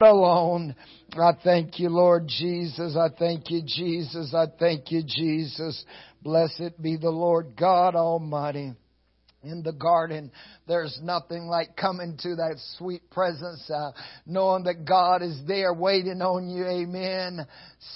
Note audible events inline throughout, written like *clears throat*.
alone. I thank you, Lord Jesus. I thank you, Jesus. I thank you, Jesus. Blessed be the Lord God Almighty. In the garden, there's nothing like coming to that sweet presence, uh, knowing that God is there waiting on you. Amen.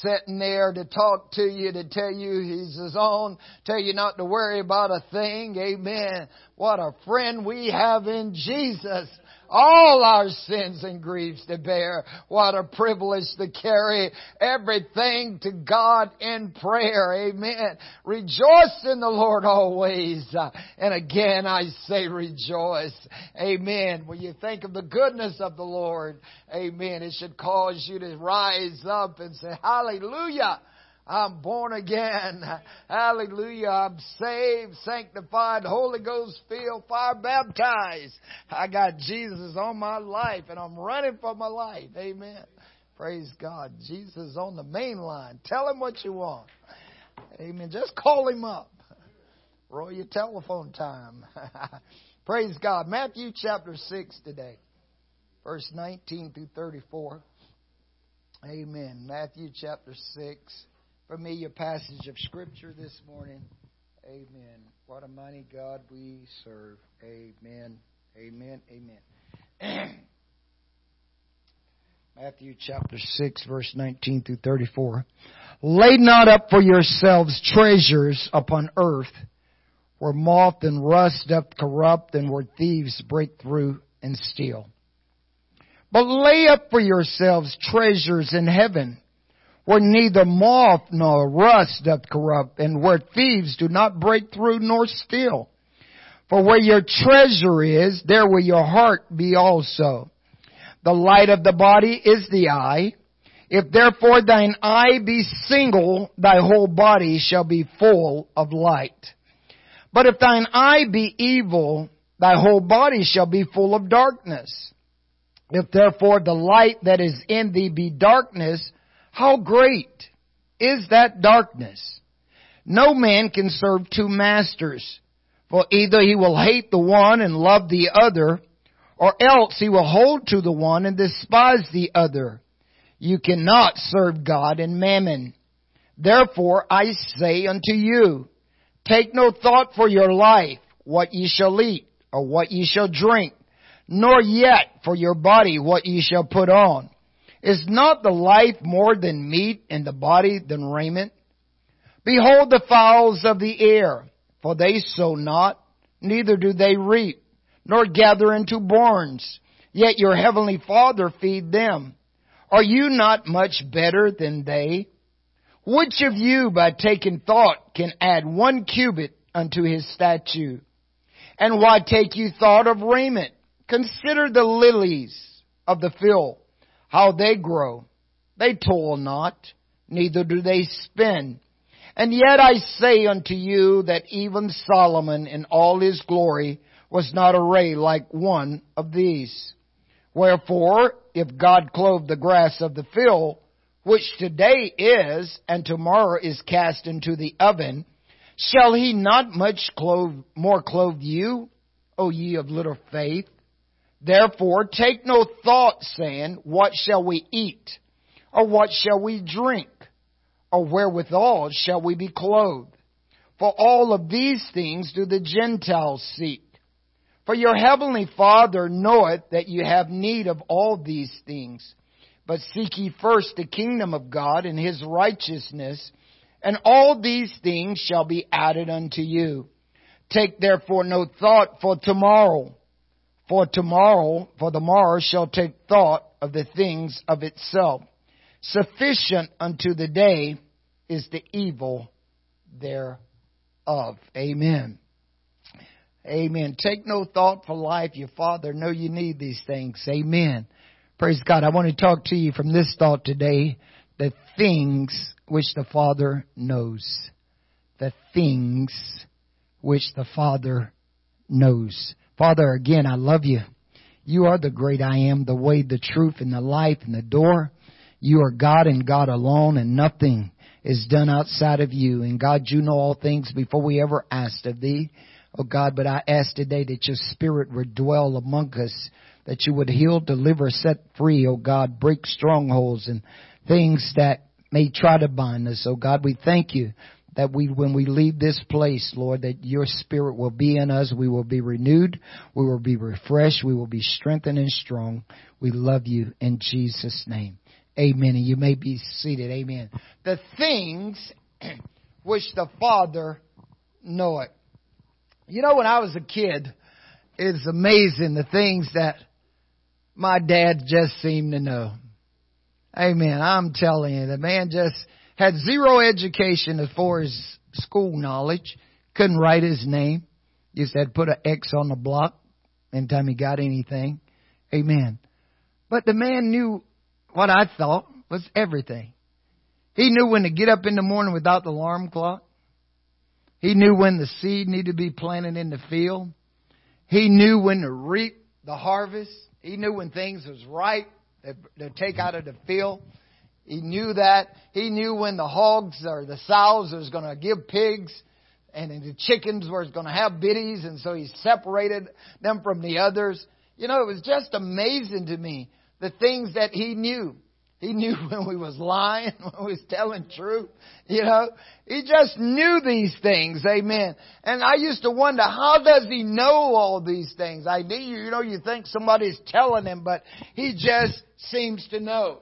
Sitting there to talk to you, to tell you He's His own, tell you not to worry about a thing. Amen. What a friend we have in Jesus all our sins and griefs to bear. What a privilege to carry everything to God in prayer. Amen. Rejoice in the Lord always. And again, I say rejoice. Amen. When you think of the goodness of the Lord, amen, it should cause you to rise up and say, hallelujah. I'm born again. *laughs* Hallelujah. I'm saved, sanctified, Holy Ghost filled, fire baptized. I got Jesus on my life and I'm running for my life. Amen. Praise God. Jesus on the main line. Tell him what you want. Amen. Just call him up. Roll your telephone time. *laughs* Praise God. Matthew chapter 6 today, verse 19 through 34. Amen. Matthew chapter 6 familiar passage of Scripture this morning. Amen. What a mighty God we serve. Amen. Amen. Amen. *clears throat* Matthew chapter 6, verse 19 through 34. Lay not up for yourselves treasures upon earth, where moth and rust doth corrupt, and where thieves break through and steal. But lay up for yourselves treasures in heaven, where neither moth nor rust doth corrupt, and where thieves do not break through nor steal. For where your treasure is, there will your heart be also. The light of the body is the eye. If therefore thine eye be single, thy whole body shall be full of light. But if thine eye be evil, thy whole body shall be full of darkness. If therefore the light that is in thee be darkness, how great is that darkness? No man can serve two masters, for either he will hate the one and love the other, or else he will hold to the one and despise the other. You cannot serve God and mammon. Therefore I say unto you, take no thought for your life, what ye shall eat, or what ye shall drink, nor yet for your body what ye shall put on. Is not the life more than meat and the body than raiment? Behold the fowls of the air, for they sow not, neither do they reap, nor gather into barns, yet your heavenly Father feed them. Are you not much better than they? Which of you by taking thought can add one cubit unto his statue? And why take you thought of raiment? Consider the lilies of the field how they grow. They toil not, neither do they spin. And yet I say unto you that even Solomon in all his glory was not arrayed like one of these. Wherefore, if God clothe the grass of the field, which today is and tomorrow is cast into the oven, shall he not much clothe, more clothe you, O ye of little faith? Therefore, take no thought saying, What shall we eat? Or what shall we drink? Or wherewithal shall we be clothed? For all of these things do the Gentiles seek. For your heavenly Father knoweth that you have need of all these things. But seek ye first the kingdom of God and his righteousness, and all these things shall be added unto you. Take therefore no thought for tomorrow for tomorrow, for the morrow shall take thought of the things of itself. Sufficient unto the day is the evil thereof. Amen. Amen. Take no thought for life. Your Father know you need these things. Amen. Praise God. I want to talk to you from this thought today. The things which the Father knows. The things which the Father knows. Father, again, I love you. You are the great I am, the way, the truth, and the life, and the door. You are God and God alone, and nothing is done outside of you. And God, you know all things before we ever asked of thee. Oh God, but I ask today that your spirit would dwell among us, that you would heal, deliver, set free, oh God, break strongholds and things that may try to bind us. Oh God, we thank you that we, when we leave this place, Lord, that your spirit will be in us. We will be renewed. We will be refreshed. We will be strengthened and strong. We love you in Jesus' name. Amen. And you may be seated. Amen. The things *clears throat* which the Father knoweth. You know, when I was a kid, it's amazing the things that my dad just seemed to know. Amen. I'm telling you, the man just had zero education as far as school knowledge. Couldn't write his name. Just had to put an X on the block anytime he got anything. Amen. But the man knew what I thought was everything. He knew when to get up in the morning without the alarm clock. He knew when the seed needed to be planted in the field. He knew when to reap the harvest. He knew when things was ripe to take out of the field. He knew that. He knew when the hogs or the sows was going to give pigs and the chickens were going to have biddies and so he separated them from the others. You know, it was just amazing to me the things that he knew. He knew *laughs* when we was lying, *laughs* when we was telling truth. You know, he just knew these things. Amen. And I used to wonder, how does he know all these things? I do, you know, you think somebody's telling him, but he just seems to know.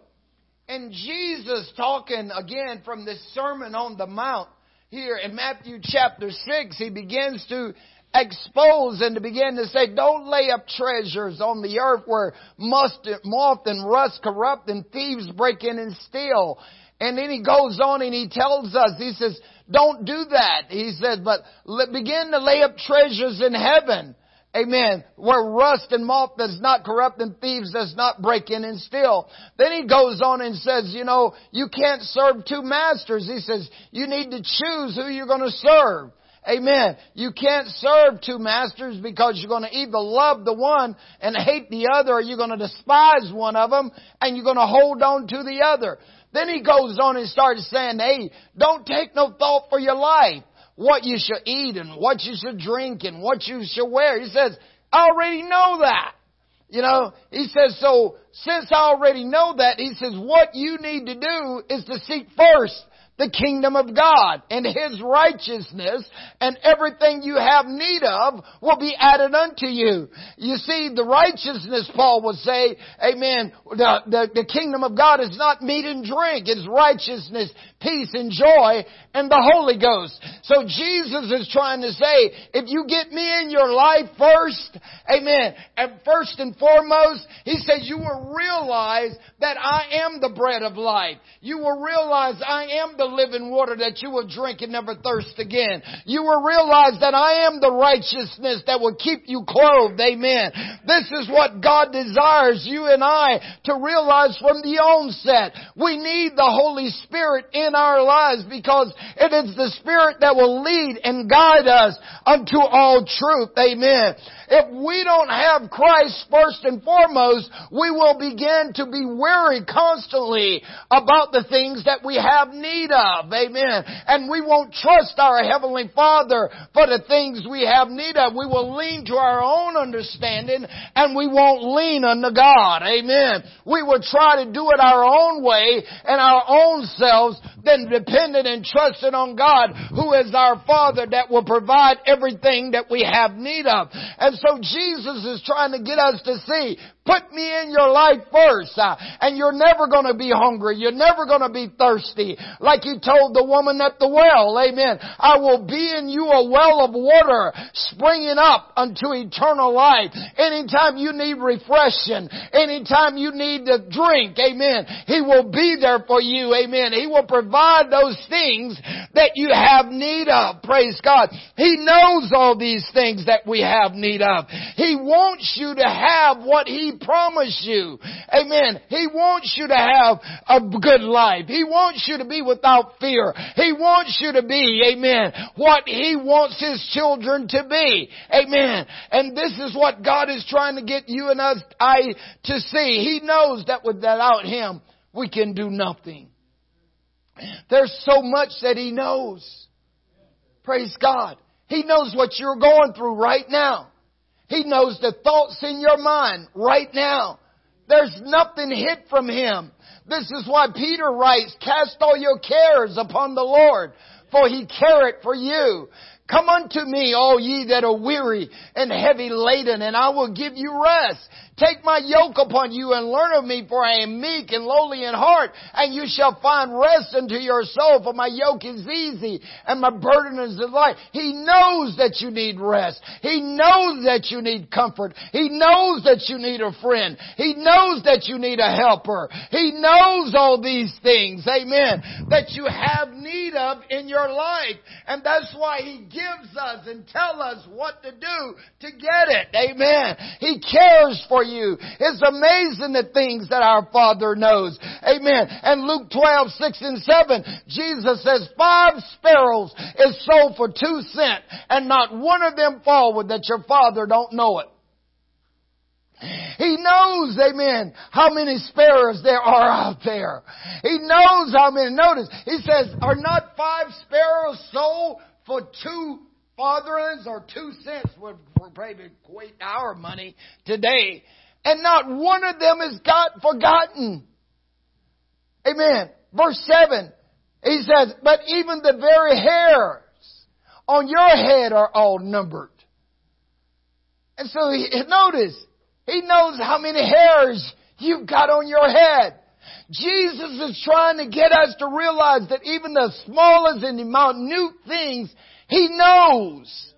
And Jesus talking again from this Sermon on the Mount here in Matthew chapter 6, he begins to expose and to begin to say, don't lay up treasures on the earth where must, moth and rust corrupt and thieves break in and steal. And then he goes on and he tells us, he says, don't do that. He says, but begin to lay up treasures in heaven Amen. Where rust and moth does not corrupt and thieves does not break in and steal. Then he goes on and says, you know, you can't serve two masters. He says, you need to choose who you're going to serve. Amen. You can't serve two masters because you're going to either love the one and hate the other or you're going to despise one of them and you're going to hold on to the other. Then he goes on and starts saying, hey, don't take no thought for your life what you should eat and what you should drink and what you should wear. He says, I already know that. You know, he says, so since I already know that, he says, what you need to do is to seek first the kingdom of God and His righteousness and everything you have need of will be added unto you. You see, the righteousness, Paul would say, amen, the, the, the kingdom of God is not meat and drink. It's righteousness, peace and joy and the Holy Ghost. So Jesus is trying to say, if you get me in your life first, amen, and first and foremost, He says you will realize that I am the bread of life. You will realize I am the living water that you will drink and never thirst again. You will realize that I am the righteousness that will keep you clothed. Amen. This is what God desires you and I to realize from the onset. We need the Holy Spirit in our lives because it is the Spirit that will lead and guide us unto all truth. Amen. If we don't have Christ first and foremost, we will begin to be weary constantly about the things that we have need of. Amen. And we won't trust our Heavenly Father for the things we have need of. We will lean to our own understanding and we won't lean unto God. Amen. We will try to do it our own way and our own selves than dependent and on God who is our Father that will provide everything that we have need of. And so Jesus is trying to get us to see Put me in your life first, uh, and you're never going to be hungry. You're never going to be thirsty. Like he told the woman at the well, amen. I will be in you a well of water springing up unto eternal life. Anytime you need refreshing, anytime you need to drink, amen, he will be there for you, amen. He will provide those things that you have need of, praise God. He knows all these things that we have need of. He wants you to have what he promised you. Amen. He wants you to have a good life. He wants you to be without fear. He wants you to be, amen, what He wants His children to be. Amen. And this is what God is trying to get you and us, I, to see. He knows that without Him, we can do nothing. There's so much that He knows. Praise God. He knows what you're going through right now. He knows the thoughts in your mind right now. There's nothing hid from Him. This is why Peter writes, cast all your cares upon the Lord, for He careth for you. Come unto me, all ye that are weary and heavy laden, and I will give you rest. Take my yoke upon you and learn of me, for I am meek and lowly in heart, and you shall find rest unto your soul, for my yoke is easy and my burden is light. He knows that you need rest. He knows that you need comfort. He knows that you need a friend. He knows that you need a helper. He knows all these things, amen, that you have need of in your life. And that's why He gives us and tell us what to do to get it, amen. He cares for you. It's amazing the things that our Father knows. Amen. And Luke 12, 6 and 7, Jesus says, five sparrows is sold for two cents and not one of them forward that your Father don't know it. He knows, amen, how many sparrows there are out there. He knows how many. Notice, he says, are not five sparrows sold for two farthings or two cents would probably equate our money today and not one of them is got forgotten. Amen. Verse 7, he says, but even the very hairs on your head are all numbered. And so he, notice, he knows how many hairs you've got on your head. Jesus is trying to get us to realize that even the smallest and the minute things, He knows.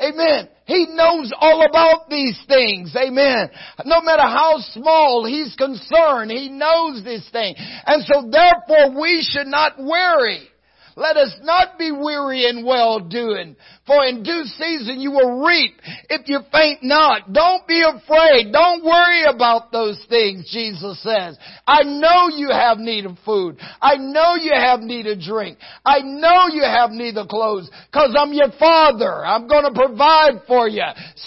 Amen. He knows all about these things. Amen. No matter how small He's concerned, He knows this thing. And so therefore we should not worry. Let us not be weary in well doing, for in due season you will reap if you faint not. Don't be afraid. Don't worry about those things, Jesus says. I know you have need of food. I know you have need of drink. I know you have need of clothes, cause I'm your father. I'm gonna provide for you.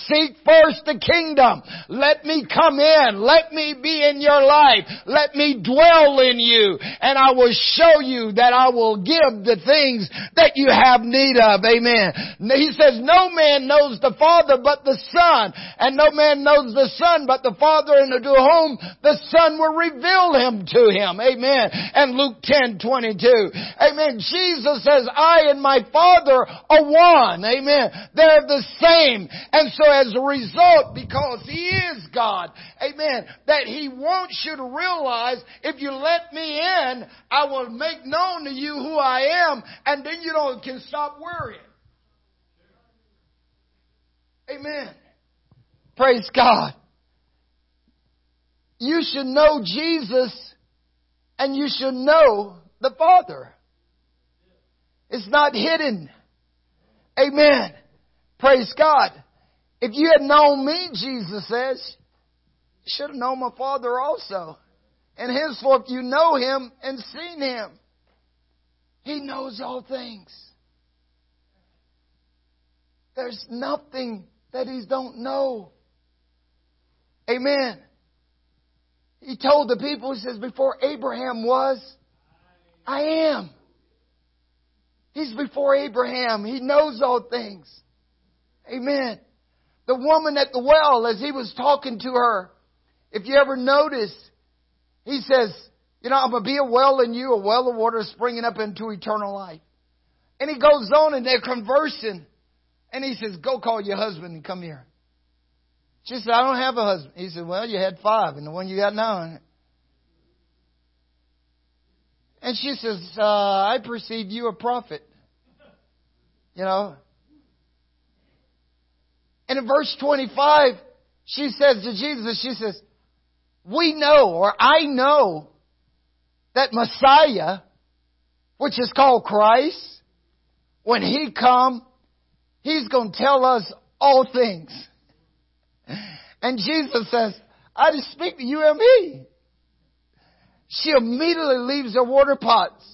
Seek first the kingdom. Let me come in. Let me be in your life. Let me dwell in you, and I will show you that I will give the things that you have need of. Amen. He says, no man knows the Father but the Son, and no man knows the Son but the Father, and to whom the Son will reveal him to him. Amen. And Luke 10, 22. Amen. Jesus says, I and my Father are one. Amen. They're the same. And so as a result, because He is God, amen, that He wants you to realize if you let me in, I will make known to you who I am and then you don't can stop worrying. Amen. Praise God. You should know Jesus and you should know the Father. It's not hidden. Amen. Praise God. If you had known me, Jesus says, you should have known my Father also. And henceforth you know him and seen him. He knows all things. There's nothing that He don't know. Amen. He told the people, He says, before Abraham was, I am. He's before Abraham. He knows all things. Amen. The woman at the well, as he was talking to her, if you ever notice, he says, you know, I'm going to be a well in you, a well of water springing up into eternal life. And he goes on and they're conversing. And he says, go call your husband and come here. She said, I don't have a husband. He said, well, you had five and the one you got now. And she says, uh, I perceive you a prophet. You know. And in verse 25, she says to Jesus, she says, we know, or I know, that Messiah, which is called Christ, when He come, He's going to tell us all things. And Jesus says, I just speak to you and me. She immediately leaves her water pots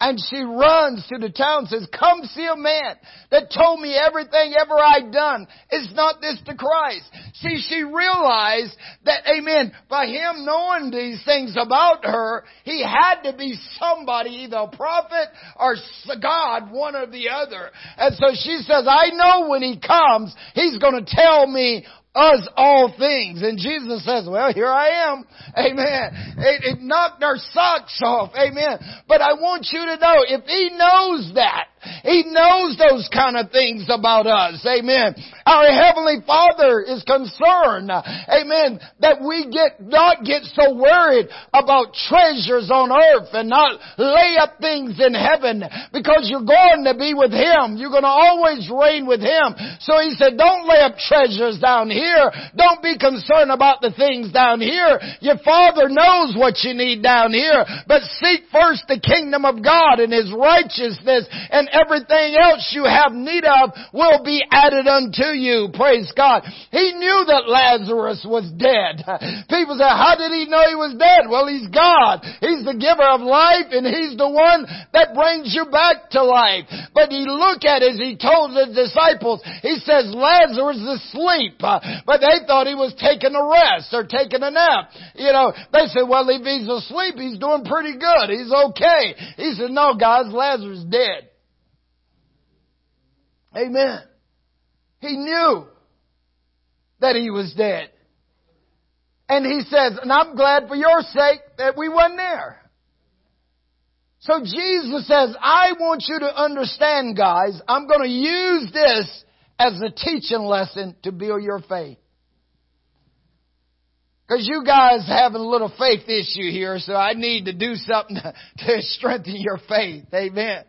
And she runs to the town and says, come see a man that told me everything ever I'd done. Is not this the Christ? See, she realized that, amen, by him knowing these things about her, he had to be somebody, either a prophet or God, one or the other. And so she says, I know when he comes, he's gonna tell me us all things. And Jesus says, well, here I am. Amen. It, it knocked our socks off. Amen. But I want you to know, if He knows that, he knows those kind of things about us. Amen. Our Heavenly Father is concerned, amen, that we get, not get so worried about treasures on earth and not lay up things in heaven because you're going to be with Him. You're going to always reign with Him. So He said, don't lay up treasures down here. Don't be concerned about the things down here. Your Father knows what you need down here, but seek first the kingdom of God and His righteousness and everything else you have need of will be added unto you. Praise God. He knew that Lazarus was dead. People say, how did he know he was dead? Well, he's God. He's the giver of life and he's the one that brings you back to life. But he looked at it as he told the disciples, he says, Lazarus is asleep. But they thought he was taking a rest or taking a nap. You know, they said, well, if he's asleep, he's doing pretty good. He's okay. He said, no guys, Lazarus is dead. Amen. He knew that he was dead. And he says, and I'm glad for your sake that we weren't there. So Jesus says, I want you to understand guys, I'm going to use this as a teaching lesson to build your faith. Because you guys have a little faith issue here, so I need to do something to, *laughs* to strengthen your faith. Amen.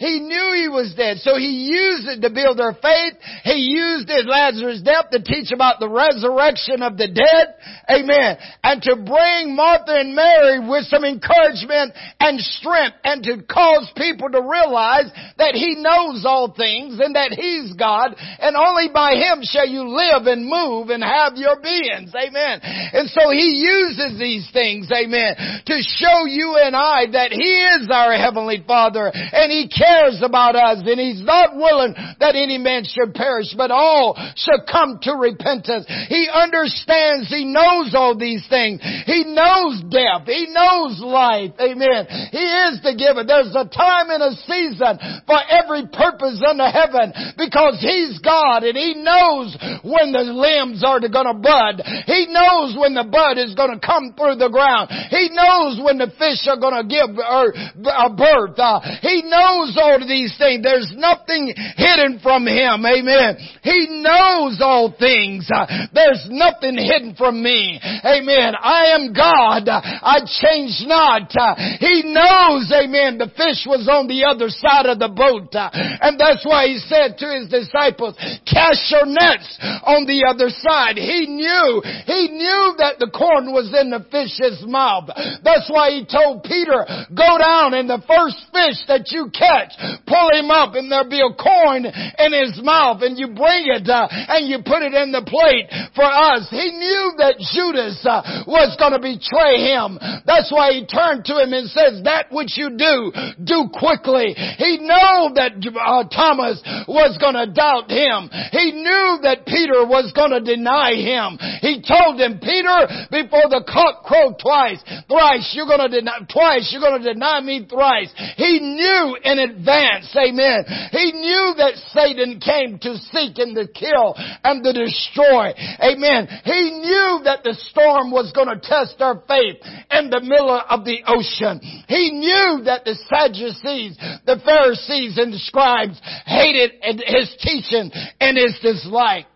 He knew he was dead, so he used it to build their faith. He used it, Lazarus' death, to teach about the resurrection of the dead. Amen. And to bring Martha and Mary with some encouragement and strength and to cause people to realize that he knows all things and that he's God and only by him shall you live and move and have your beings. Amen. And so he uses these things, amen, to show you and I that he is our heavenly father and he cares cares about us and He's not willing that any man should perish, but all should come to repentance. He understands, He knows all these things. He knows death. He knows life. Amen. He is the giver. There's a time and a season for every purpose under heaven because He's God and He knows when the limbs are going to bud. He knows when the bud is going to come through the ground. He knows when the fish are going to give birth. Uh, he knows all of these things. There's nothing hidden from Him. Amen. He knows all things. There's nothing hidden from me. Amen. I am God. I change not. He knows, amen, the fish was on the other side of the boat. And that's why He said to His disciples, cast your nets on the other side. He knew, He knew that the corn was in the fish's mouth. That's why He told Peter, go down and the first fish that you catch, pull him up and there'll be a coin in his mouth and you bring it uh, and you put it in the plate for us. He knew that Judas uh, was going to betray him. That's why he turned to him and says, that which you do, do quickly. He knew that uh, Thomas was going to doubt him. He knew that Peter was going to deny him. He told him, Peter, before the cock crowed twice, thrice you're going to deny, twice you're going to deny me thrice. He knew in advance. Amen. He knew that Satan came to seek and to kill and to destroy. Amen. He knew that the storm was going to test their faith in the middle of the ocean. He knew that the Sadducees, the Pharisees and the scribes hated his teaching and his dislike.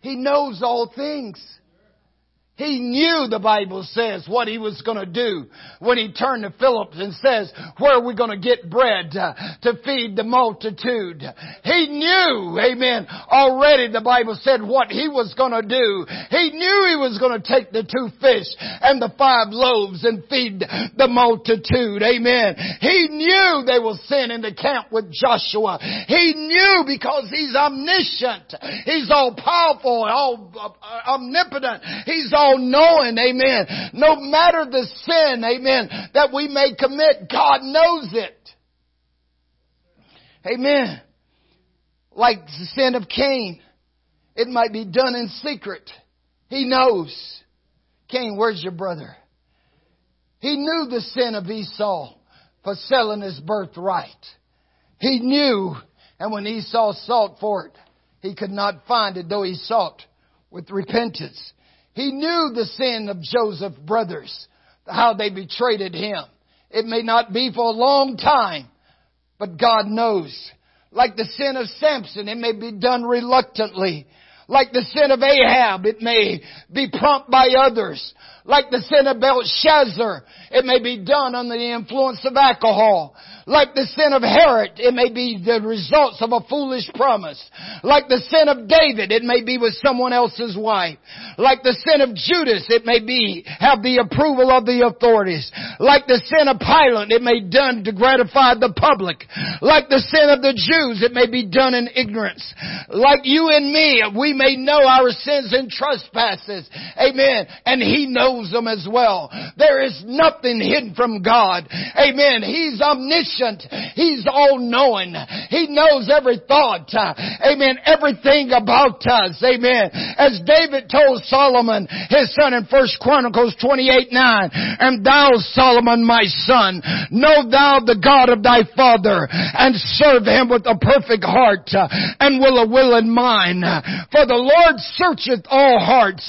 He knows all things. He knew, the Bible says, what he was going to do when he turned to Philip and says, where are we going to get bread to, to feed the multitude? He knew, amen, already the Bible said what he was going to do. He knew he was going to take the two fish and the five loaves and feed the multitude. Amen. He knew they will sin in the camp with Joshua. He knew because he's omniscient. He's all powerful, all uh, omnipotent. He's all all knowing, amen. No matter the sin, amen, that we may commit, God knows it. Amen. Like the sin of Cain. It might be done in secret. He knows. Cain, where's your brother? He knew the sin of Esau for selling his birthright. He knew, and when Esau sought for it, he could not find it, though he sought with repentance. He knew the sin of Joseph's brothers, how they betrayed him. It may not be for a long time, but God knows. Like the sin of Samson, it may be done reluctantly. Like the sin of Ahab, it may be prompted by others. Like the sin of Belshazzar, it may be done under the influence of alcohol. Like the sin of Herod, it may be the results of a foolish promise. Like the sin of David, it may be with someone else's wife. Like the sin of Judas, it may be have the approval of the authorities. Like the sin of Pilate, it may be done to gratify the public. Like the sin of the Jews, it may be done in ignorance. Like you and me, we may know our sins and trespasses. Amen. And He knows them as well. There is nothing hidden from God. Amen. He's omniscient. He's all knowing. He knows every thought. Amen. Everything about us. Amen. As David told Solomon, his son in First Chronicles 28, 9, And thou, Solomon, my son, know thou the God of thy father, and serve him with a perfect heart, and will a willing mind. For the Lord searcheth all hearts,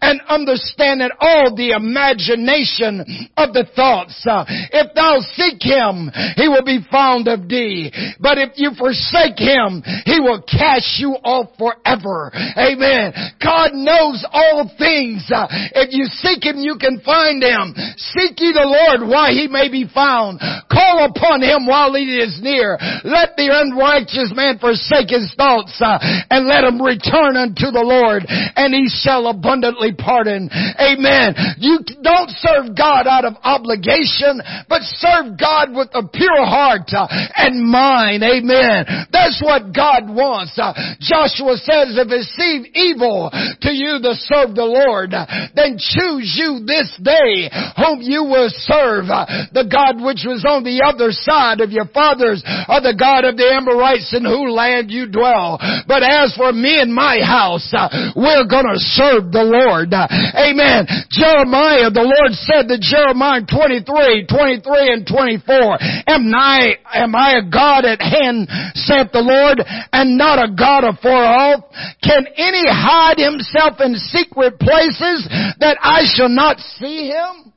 and understandeth all the imagination of the thoughts. Uh, if thou seek him, he will be found of thee. But if you forsake him, he will cast you off forever. Amen. God knows all things. Uh, if you seek him, you can find him. Seek ye the Lord while he may be found. Call upon him while he is near. Let the unrighteous man forsake his thoughts uh, and let him return unto the Lord and he shall abundantly pardon. Amen. You don't serve God out of obligation, but serve God with a pure heart uh, and mind. Amen. That's what God wants. Uh, Joshua says, if it seem evil to you to serve the Lord, then choose you this day whom you will serve. Uh, the God which was on the other side of your fathers or the God of the Amorites in whose land you dwell. But as for me and my house, uh, we're gonna serve the Lord. Uh, amen. Jeremiah, the Lord said to Jeremiah 23, 23 and 24, am Am I, am I a God at hand, saith the Lord, and not a God afar off? Can any hide himself in secret places that I shall not see him?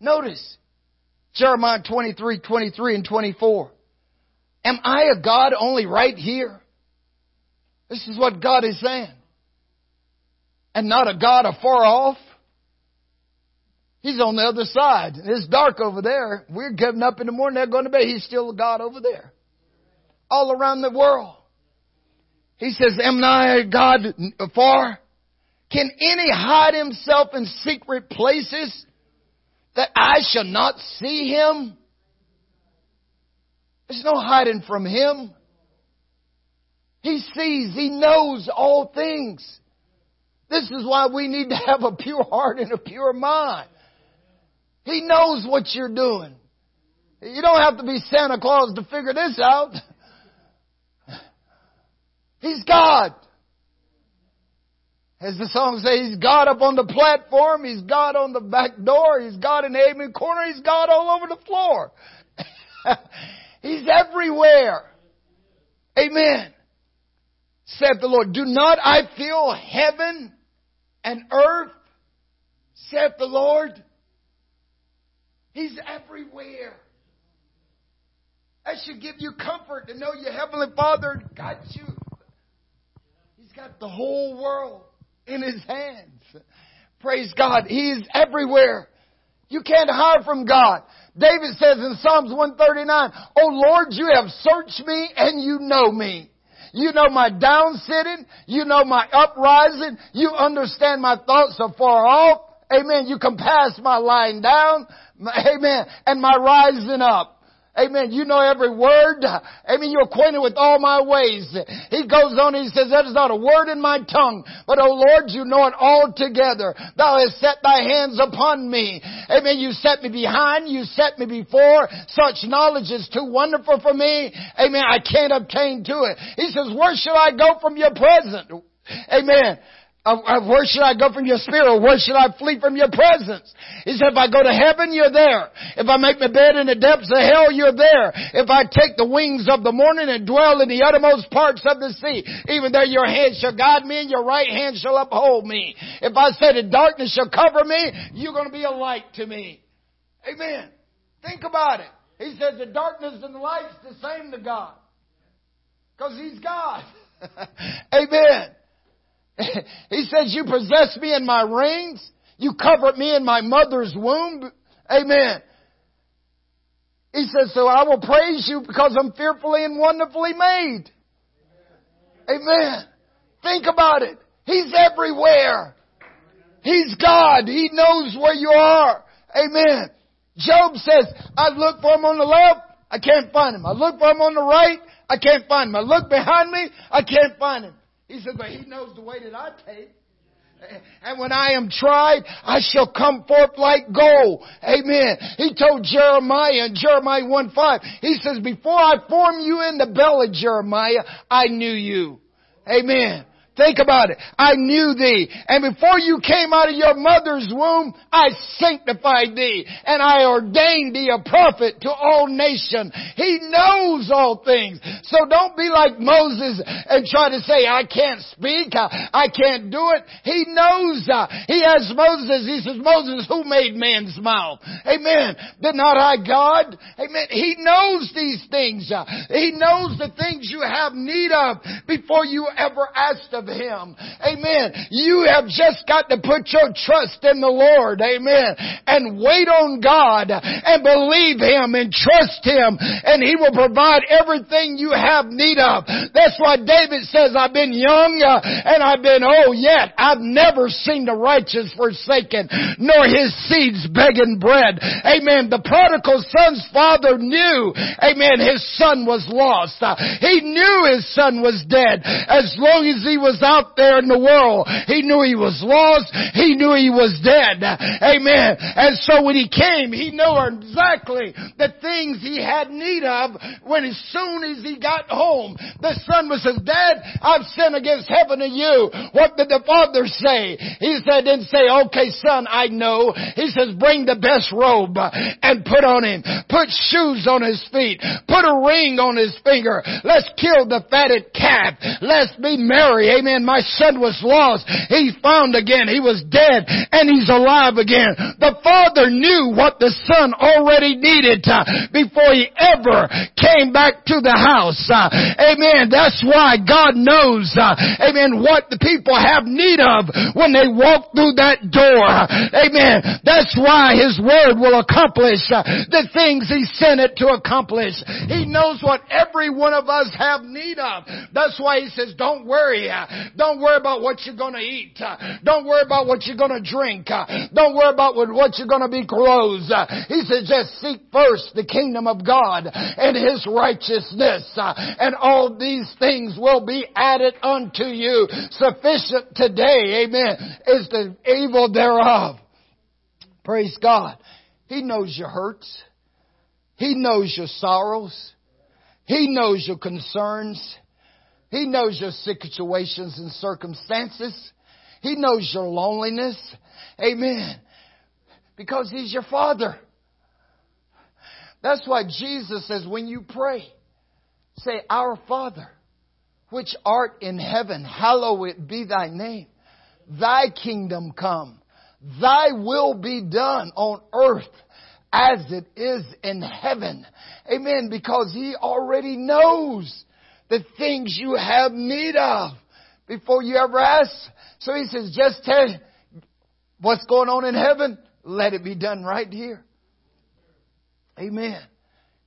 Notice, Jeremiah 23, 23 and 24. Am I a God only right here? This is what God is saying. And not a God afar off? He's on the other side. It's dark over there. We're getting up in the morning, they're going to bed. He's still a God over there. All around the world. He says, Am I a God afar? Can any hide himself in secret places that I shall not see him? There's no hiding from him. He sees, he knows all things. This is why we need to have a pure heart and a pure mind. He knows what you're doing. You don't have to be Santa Claus to figure this out. He's God. As the song says, He's God up on the platform, He's God on the back door, He's God in amen corner, He's God all over the floor. *laughs* He's everywhere. Amen. Said the Lord, do not I feel heaven and earth, said the Lord. He's everywhere. That should give you comfort to know your Heavenly Father got you. He's got the whole world in His hands. Praise God. He is everywhere. You can't hide from God. David says in Psalms 139, Oh Lord, you have searched me and you know me. You know my down sitting. You know my uprising. You understand my thoughts are far off. Amen. You compass my lying down. Amen. And my rising up. Amen. You know every word. Amen. You're acquainted with all my ways. He goes on and he says, That is not a word in my tongue, but O Lord, you know it all together. Thou hast set thy hands upon me. Amen. You set me behind. You set me before. Such knowledge is too wonderful for me. Amen. I can't obtain to it. He says, where shall I go from your presence? Amen. Uh, where should I go from your spirit? Where should I flee from your presence? He said, if I go to heaven, you're there. If I make my bed in the depths of hell, you're there. If I take the wings of the morning and dwell in the uttermost parts of the sea, even there your hand shall guide me and your right hand shall uphold me. If I say the darkness shall cover me, you're going to be a light to me. Amen. Think about it. He says the darkness and the light's the same to God. Because He's God. *laughs* Amen. *laughs* he says, you possess me in my reins. You covered me in my mother's womb. Amen. He says, so I will praise you because I'm fearfully and wonderfully made. Amen. Think about it. He's everywhere. He's God. He knows where you are. Amen. Job says, I look for him on the left, I can't find him. I look for him on the right, I can't find him. I look behind me, I can't find him. He said, but he knows the way that I take. And when I am tried, I shall come forth like gold. Amen. He told Jeremiah in Jeremiah 1 5, he says, before I formed you in the belly, Jeremiah, I knew you. Amen. Think about it. I knew thee. And before you came out of your mother's womb, I sanctified thee. And I ordained thee a prophet to all nations. He knows all things. So don't be like Moses and try to say, I can't speak. I, I can't do it. He knows. Uh, he asked Moses, he says, Moses, who made man's mouth? Amen. Did not I God? Amen. He knows these things. Uh, he knows the things you have need of before you ever asked of him. Amen. You have just got to put your trust in the Lord. Amen. And wait on God and believe Him and trust Him and He will provide everything you have need of. That's why David says, I've been young uh, and I've been old yet. I've never seen the righteous forsaken nor his seeds begging bread. Amen. The prodigal son's father knew, amen, his son was lost. Uh, he knew his son was dead. As long as he was out there in the world. He knew he was lost. He knew he was dead. Amen. And so when he came, he knew exactly the things he had need of when as soon as he got home. The son was says, Dad, I've sinned against heaven and you. What did the father say? He said, didn't say, okay son, I know. He says, bring the best robe and put on him. Put shoes on his feet. Put a ring on his finger. Let's kill the fatted calf. Let's be merry. Amen Amen. My son was lost. He's found again. He was dead and he's alive again. The father knew what the son already needed uh, before he ever came back to the house. Uh, amen. That's why God knows, uh, amen, what the people have need of when they walk through that door. Amen. That's why his word will accomplish the things he sent it to accomplish. He knows what every one of us have need of. That's why he says, don't worry. Don't worry about what you're going to eat. Don't worry about what you're going to drink. Don't worry about what you're going to be clothed. He said, just seek first the kingdom of God and His righteousness, and all these things will be added unto you. Sufficient today, amen, is the evil thereof. Praise God. He knows your hurts. He knows your sorrows. He knows your concerns. He knows your situations and circumstances. He knows your loneliness. Amen. Because He's your Father. That's why Jesus says when you pray, say, Our Father, which art in heaven, hallowed be thy name. Thy kingdom come. Thy will be done on earth as it is in heaven. Amen. Because He already knows the things you have need of before you ever ask. So he says, just tell what's going on in heaven. Let it be done right here. Amen.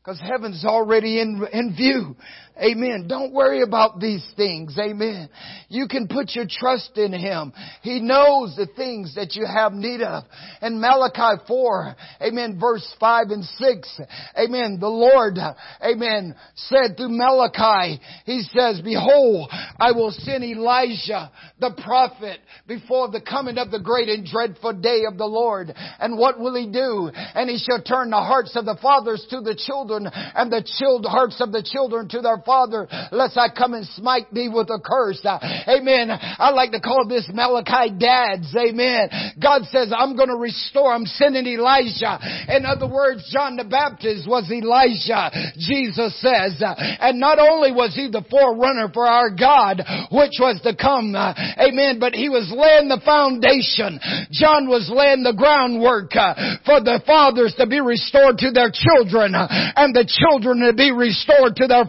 Because heaven's already in, in view. Amen. Don't worry about these things. Amen. You can put your trust in Him. He knows the things that you have need of. And Malachi 4, amen, verse 5 and 6, amen, the Lord, amen, said through Malachi, He says, Behold, I will send Elijah, the prophet, before the coming of the great and dreadful day of the Lord. And what will He do? And He shall turn the hearts of the fathers to the children and the chilled hearts of the children to their Father, lest I come and smite thee with a curse. Uh, amen. I like to call this Malachi dads. Amen. God says, I'm going to restore. I'm sending Elijah. In other words, John the Baptist was Elijah, Jesus says. Uh, and not only was he the forerunner for our God, which was to come, uh, amen, but he was laying the foundation. John was laying the groundwork for the fathers to be restored to their children and the children to be restored to their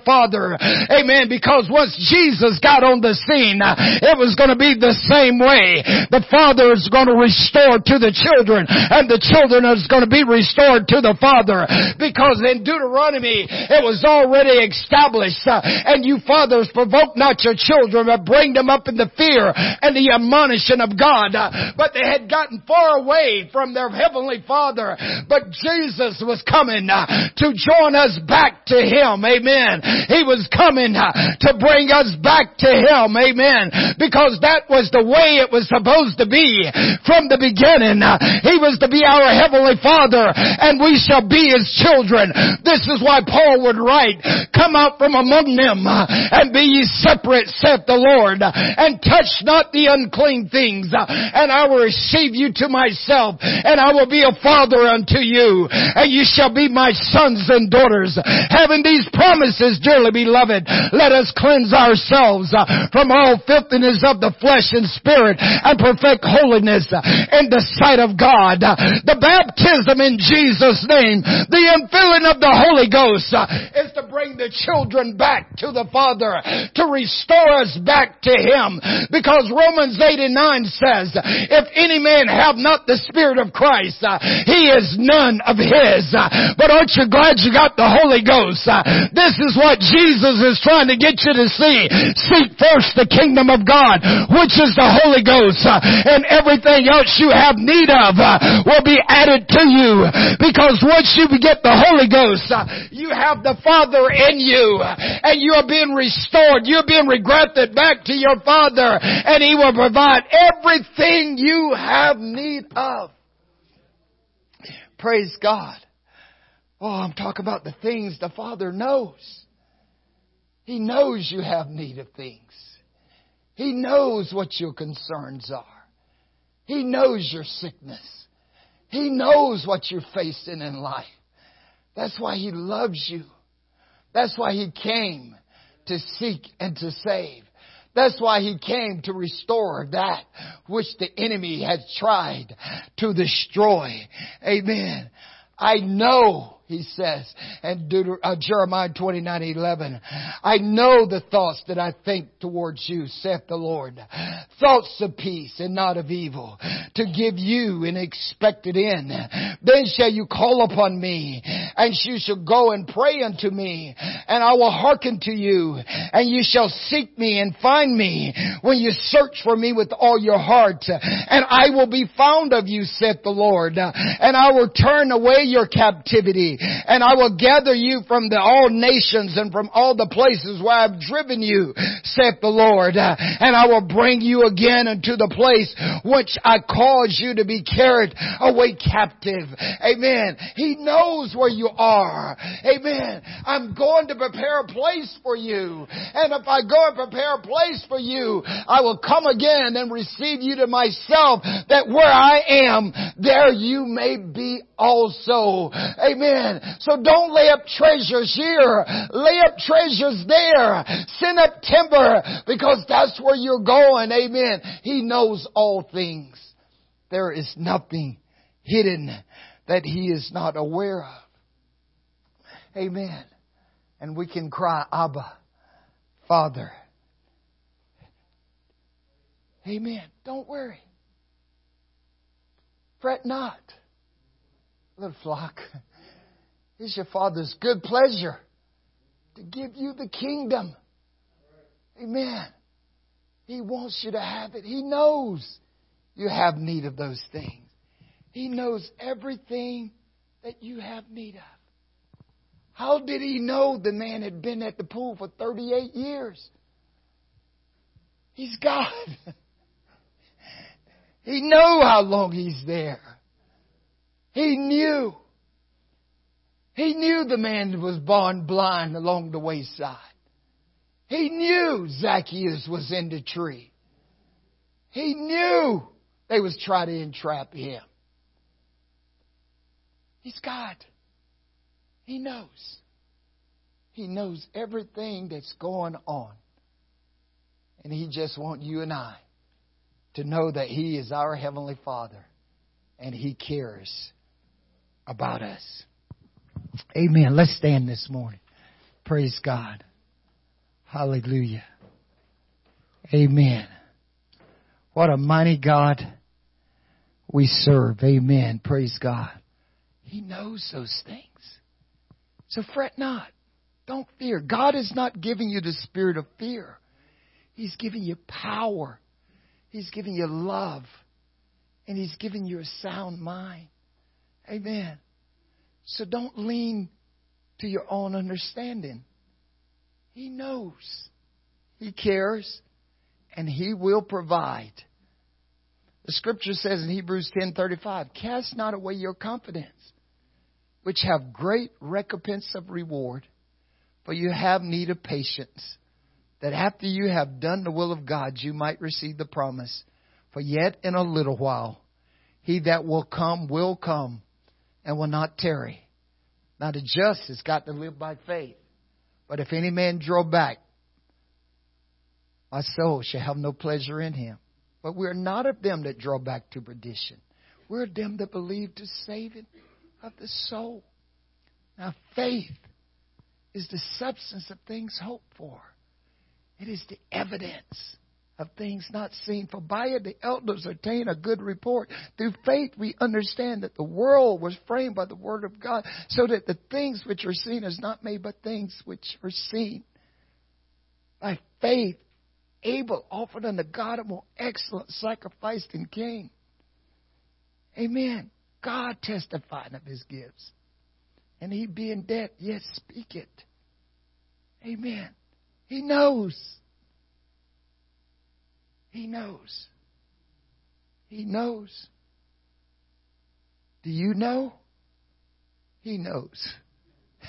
Amen. Because once Jesus got on the scene, it was going to be the same way. The Father is going to restore to the children and the children is going to be restored to the Father. Because in Deuteronomy, it was already established, uh, and you fathers provoke not your children, but bring them up in the fear and the admonition of God. Uh, but they had gotten far away from their heavenly Father. But Jesus was coming uh, to join us back to Him. Amen. He was was coming uh, to bring us back to Him. Amen. Because that was the way it was supposed to be from the beginning. Uh, he was to be our Heavenly Father and we shall be His children. This is why Paul would write, come out from among them uh, and be ye separate, saith the Lord, and touch not the unclean things, and I will receive you to myself, and I will be a father unto you, and you shall be my sons and daughters. Having these promises, dearly beloved, let us cleanse ourselves uh, from all filthiness of the flesh and spirit and perfect holiness uh, in the sight of God. The baptism in Jesus' name, the infilling of the Holy Ghost uh, is to bring the children back to the Father, to restore us back to Him. Because Romans 8 and 9 says, if any man have not the Spirit of Christ, he is none of His. But aren't you glad you got the Holy Ghost? This is what Jesus Jesus is trying to get you to see. Seek first the kingdom of God, which is the Holy Ghost, uh, and everything else you have need of uh, will be added to you. Because once you get the Holy Ghost, uh, you have the Father in you, and you are being restored. You're being regretted back to your Father, and He will provide everything you have need of. Praise God. Oh, I'm talking about the things the Father knows. He knows you have need of things. He knows what your concerns are. He knows your sickness. He knows what you're facing in life. That's why He loves you. That's why He came to seek and to save. That's why He came to restore that which the enemy had tried to destroy. Amen. I know he says, and uh, Jeremiah 29, 11, I know the thoughts that I think towards you, saith the Lord. Thoughts of peace and not of evil, to give you an expected end. Then shall you call upon me, and you shall go and pray unto me, and I will hearken to you, and you shall seek me and find me when you search for me with all your heart, and I will be found of you, saith the Lord, and I will turn away your captivity and I will gather you from the all nations and from all the places where I've driven you, saith the Lord, and I will bring you again unto the place which I caused you to be carried away captive. Amen. He knows where you are. Amen. I'm going to prepare a place for you. And if I go and prepare a place for you, I will come again and receive you to myself that where I am, there you may be also. Amen. So don't lay up treasures here. Lay up treasures there. Send up timber because that's where you're going. Amen. He knows all things. There is nothing hidden that he is not aware of. Amen. And we can cry, Abba, Father. Amen. Don't worry. Fret not little flock. It's your Father's good pleasure to give you the kingdom. Amen. He wants you to have it. He knows you have need of those things. He knows everything that you have need of. How did he know the man had been at the pool for 38 years? He's God. *laughs* he knew how long he's there. He knew. He knew the man was born blind along the wayside. He knew Zacchaeus was in the tree. He knew they was trying to entrap him. He's God. He knows. He knows everything that's going on. And He just wants you and I to know that He is our Heavenly Father and He cares about us. Amen. Let's stand this morning. Praise God. Hallelujah. Amen. What a mighty God we serve. Amen. Praise God. He knows those things. So fret not. Don't fear. God is not giving you the spirit of fear. He's giving you power. He's giving you love. And He's giving you a sound mind. Amen. So don't lean to your own understanding. He knows. He cares. And He will provide. The scripture says in Hebrews 10:35, "Cast not away your confidence, which have great recompense of reward, for you have need of patience, that after you have done the will of God, you might receive the promise. For yet in a little while, he that will come will come and will not tarry. Now the just has got to live by faith. But if any man draw back, my soul shall have no pleasure in him. But we're not of them that draw back to perdition. We're of them that believe to saving of the soul. Now faith is the substance of things hoped for it is the evidence of things not seen. For by it the elders obtain a good report. Through faith we understand that the world was framed by the word of God, so that the things which are seen is not made but things which are seen. By faith, Abel offered unto God a more excellent sacrifice than Cain. Amen. God testifying of his gifts. And he being dead, yet speak it. Amen. He knows. He knows. He knows. Do you know? He knows.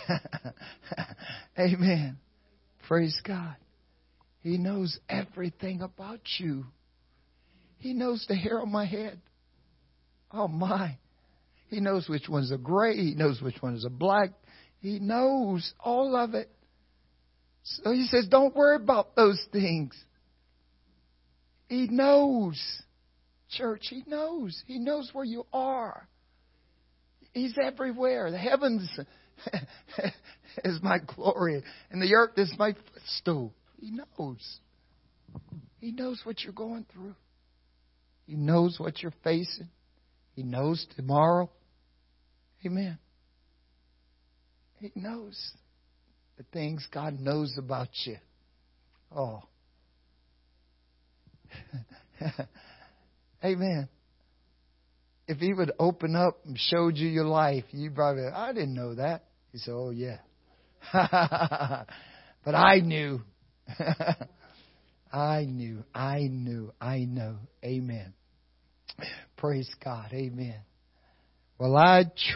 *laughs* Amen. Praise God. He knows everything about you. He knows the hair on my head. Oh my. He knows which ones are gray. He knows which ones are black. He knows all of it. So he says, don't worry about those things. He knows. Church, he knows. He knows where you are. He's everywhere. The heavens *laughs* is my glory, and the earth is my footstool. He knows. He knows what you're going through. He knows what you're facing. He knows tomorrow. Amen. He knows the things God knows about you. Oh. *laughs* Amen. If he would open up and showed you your life, you probably, I didn't know that. He said, Oh, yeah. *laughs* but I knew. *laughs* I knew. I knew. I know. Amen. Praise God. Amen. Well, I trust.